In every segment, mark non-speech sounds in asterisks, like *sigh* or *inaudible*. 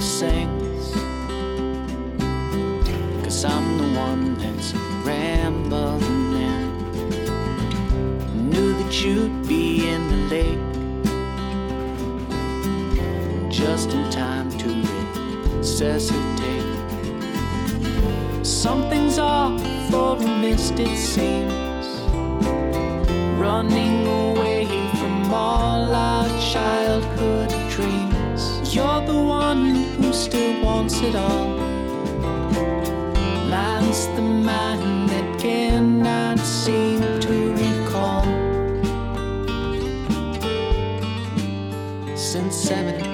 sings. Cause I'm the one that's rambling in. Knew that you'd be in the lake just in time to resuscitate. Something's off for a mist, it seems. Running away from all our childhood dreams. You're the one who still wants it all. Mine's the mind that cannot seem to recall. Since 17.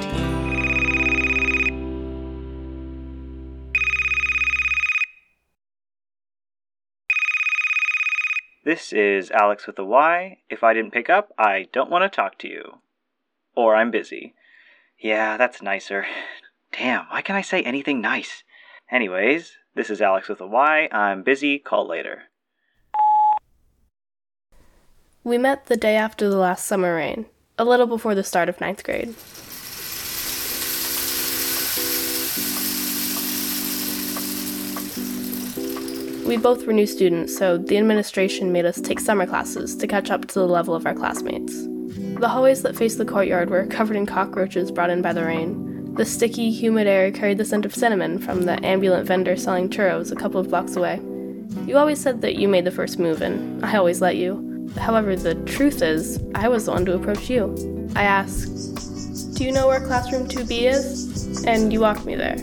This is Alyx with a Y. If I didn't pick up, I don't want to talk to you. Or I'm busy. Yeah, that's nicer. Damn, why can't I say anything nice? Anyways, this is Alyx with a Y. I'm busy, call later. We met the day after the last summer rain, a little before the start of ninth grade. We both were new students, so the administration made us take summer classes to catch up to the level of our classmates. The hallways that faced the courtyard were covered in cockroaches brought in by the rain. The sticky, humid air carried the scent of cinnamon from the ambulant vendor selling churros a couple of blocks away. You always said that you made the first move, and I always let you. However, the truth is, I was the one to approach you. I asked, Do you know where classroom 2B is? And you walked me there.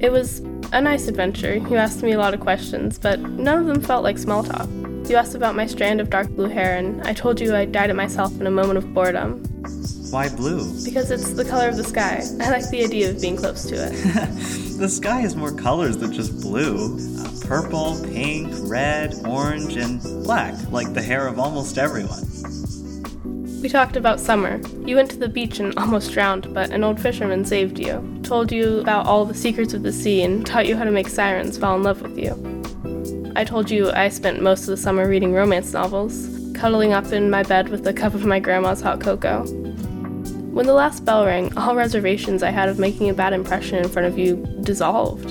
It was a nice adventure. You asked me a lot of questions, but none of them felt like small talk. You asked about my strand of dark blue hair, and I told you I dyed it myself in a moment of boredom. Why blue? Because it's the color of the sky. I like the idea of being close to it. *laughs* the sky has more colors than just blue uh, purple, pink, red, orange, and black, like the hair of almost everyone. We talked about summer. You went to the beach and *laughs* almost drowned, but an old fisherman saved you, told you about all the secrets of the sea, and taught you how to make sirens fall in love with you. I told you I spent most of the summer reading romance novels, cuddling up in my bed with a cup of my grandma's hot cocoa. When the last bell rang, all reservations I had of making a bad impression in front of you dissolved.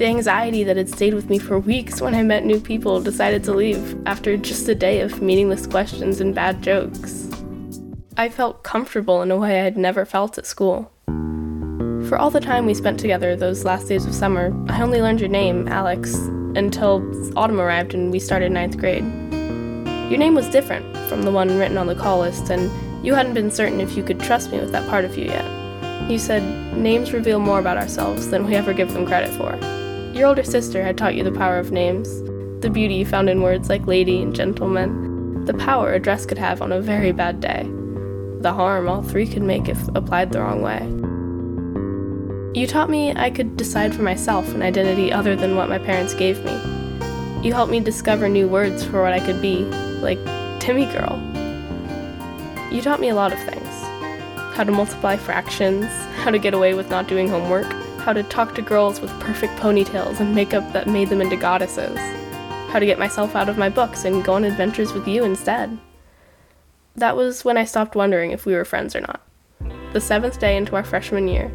The anxiety that had stayed with me for weeks when I met new people decided to leave after just a day of meaningless questions and bad jokes. I felt comfortable in a way I had never felt at school. For all the time we spent together those last days of summer, I only learned your name, Alyx, until autumn arrived and we started ninth grade. Your name was different from the one written on the call list, and you hadn't been certain if you could trust me with that part of you yet. You said, names reveal more about ourselves than we ever give them credit for. Your older sister had taught you the power of names, the beauty found in words like lady and gentleman, the power a dress could have on a very bad day the harm all three could make if applied the wrong way. You taught me I could decide for myself an identity other than what my parents gave me. You helped me discover new words for what I could be, like Timmy Girl. You taught me a lot of things how to multiply fractions, how to get away with not doing homework, how to talk to girls with perfect ponytails and makeup that made them into goddesses, how to get myself out of my books and go on adventures with you instead. That was when I stopped wondering if we were friends or not. The seventh day into our freshman year,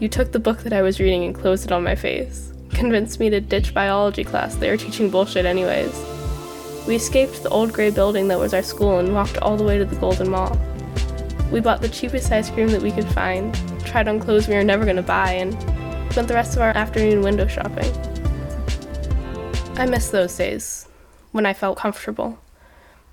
you took the book that I was reading and closed it on my face, convinced me to ditch biology class, they were teaching bullshit anyways. We escaped the old gray building that was our school and walked all the way to the Golden Mall. We bought the cheapest ice cream that we could find, tried on clothes we were never going to buy, and spent the rest of our afternoon window shopping. I miss those days, when I felt comfortable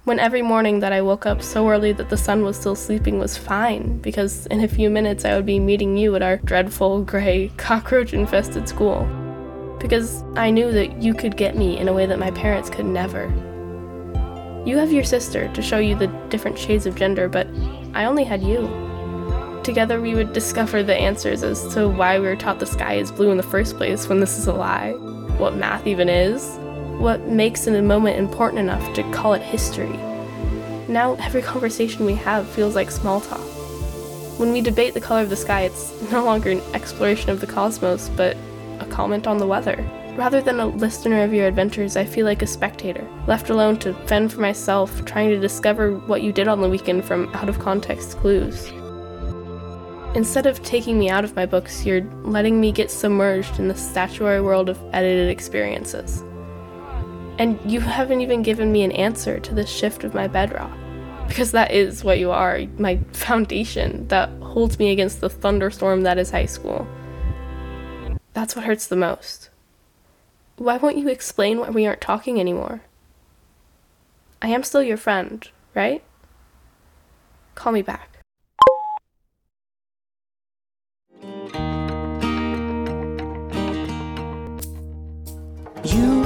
when every morning that I woke up so early that the sun was still sleeping was fine, because in a few minutes I would be meeting you at our dreadful, gray, cockroach infested school. Because I knew that you could get me in a way that my parents could never. You have your sister to show you the different shades of gender, but I only had you. Together we would discover the answers as to why we were taught the sky is blue in the first place when this is a lie, what math even is, what makes a moment important enough to call it history. Now, every conversation we have feels like small talk. When we debate the color of the sky, it's *laughs* no longer an exploration of the cosmos, but a comment on the weather. Rather than a listener of your adventures, I feel like a spectator, left alone to fend for myself, trying to discover what you did on the weekend from out of context clues. Instead of taking me out of my books, you're letting me get submerged in the statuary world of edited experiences. And you haven't even given me an answer to the shift of my bedrock. Because that is what you are my foundation that holds me against the thunderstorm that is high school. That's what hurts the most. Why won't you explain why we aren't talking anymore? I am still your friend, right? Call me back. You,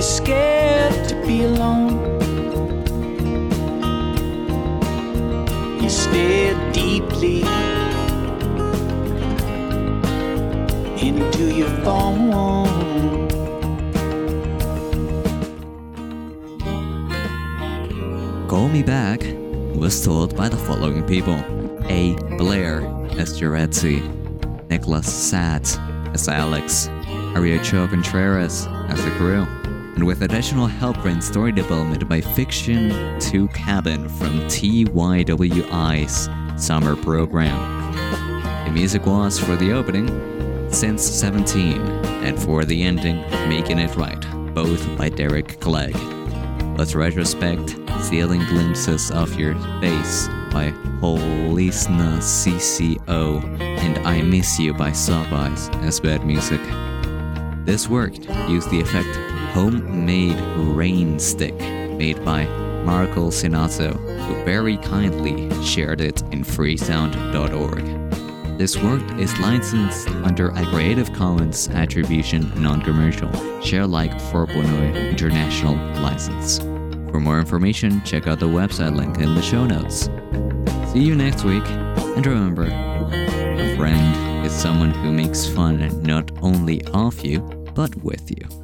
you're scared to be alone. You stare deeply into your phone. Call Me Back was told by the following people A. Blair as Jaretzi, Niklas Zaat as Alyx, Ariocho Contreras as the crew, and with additional help in story development by Fiction 2 Cabin from TYWI's summer program. The music was for the opening, Since 17, and for the ending, Making It Right, both by Derek Clegg. Let's retrospect Stealing Glimpses of Your Face by Holizna CC0 and I Miss You by Eyes as bad music. This work used the effect Homemade Rain Stick made by Marco Sinato, who very kindly shared it in freesound.org. This work is licensed under a Creative Commons Attribution Non-Commercial Share Like 4.0 International License. For more information, check out the website link in the show notes. See you next week, and remember, a friend is someone who makes fun not only of you, but with you.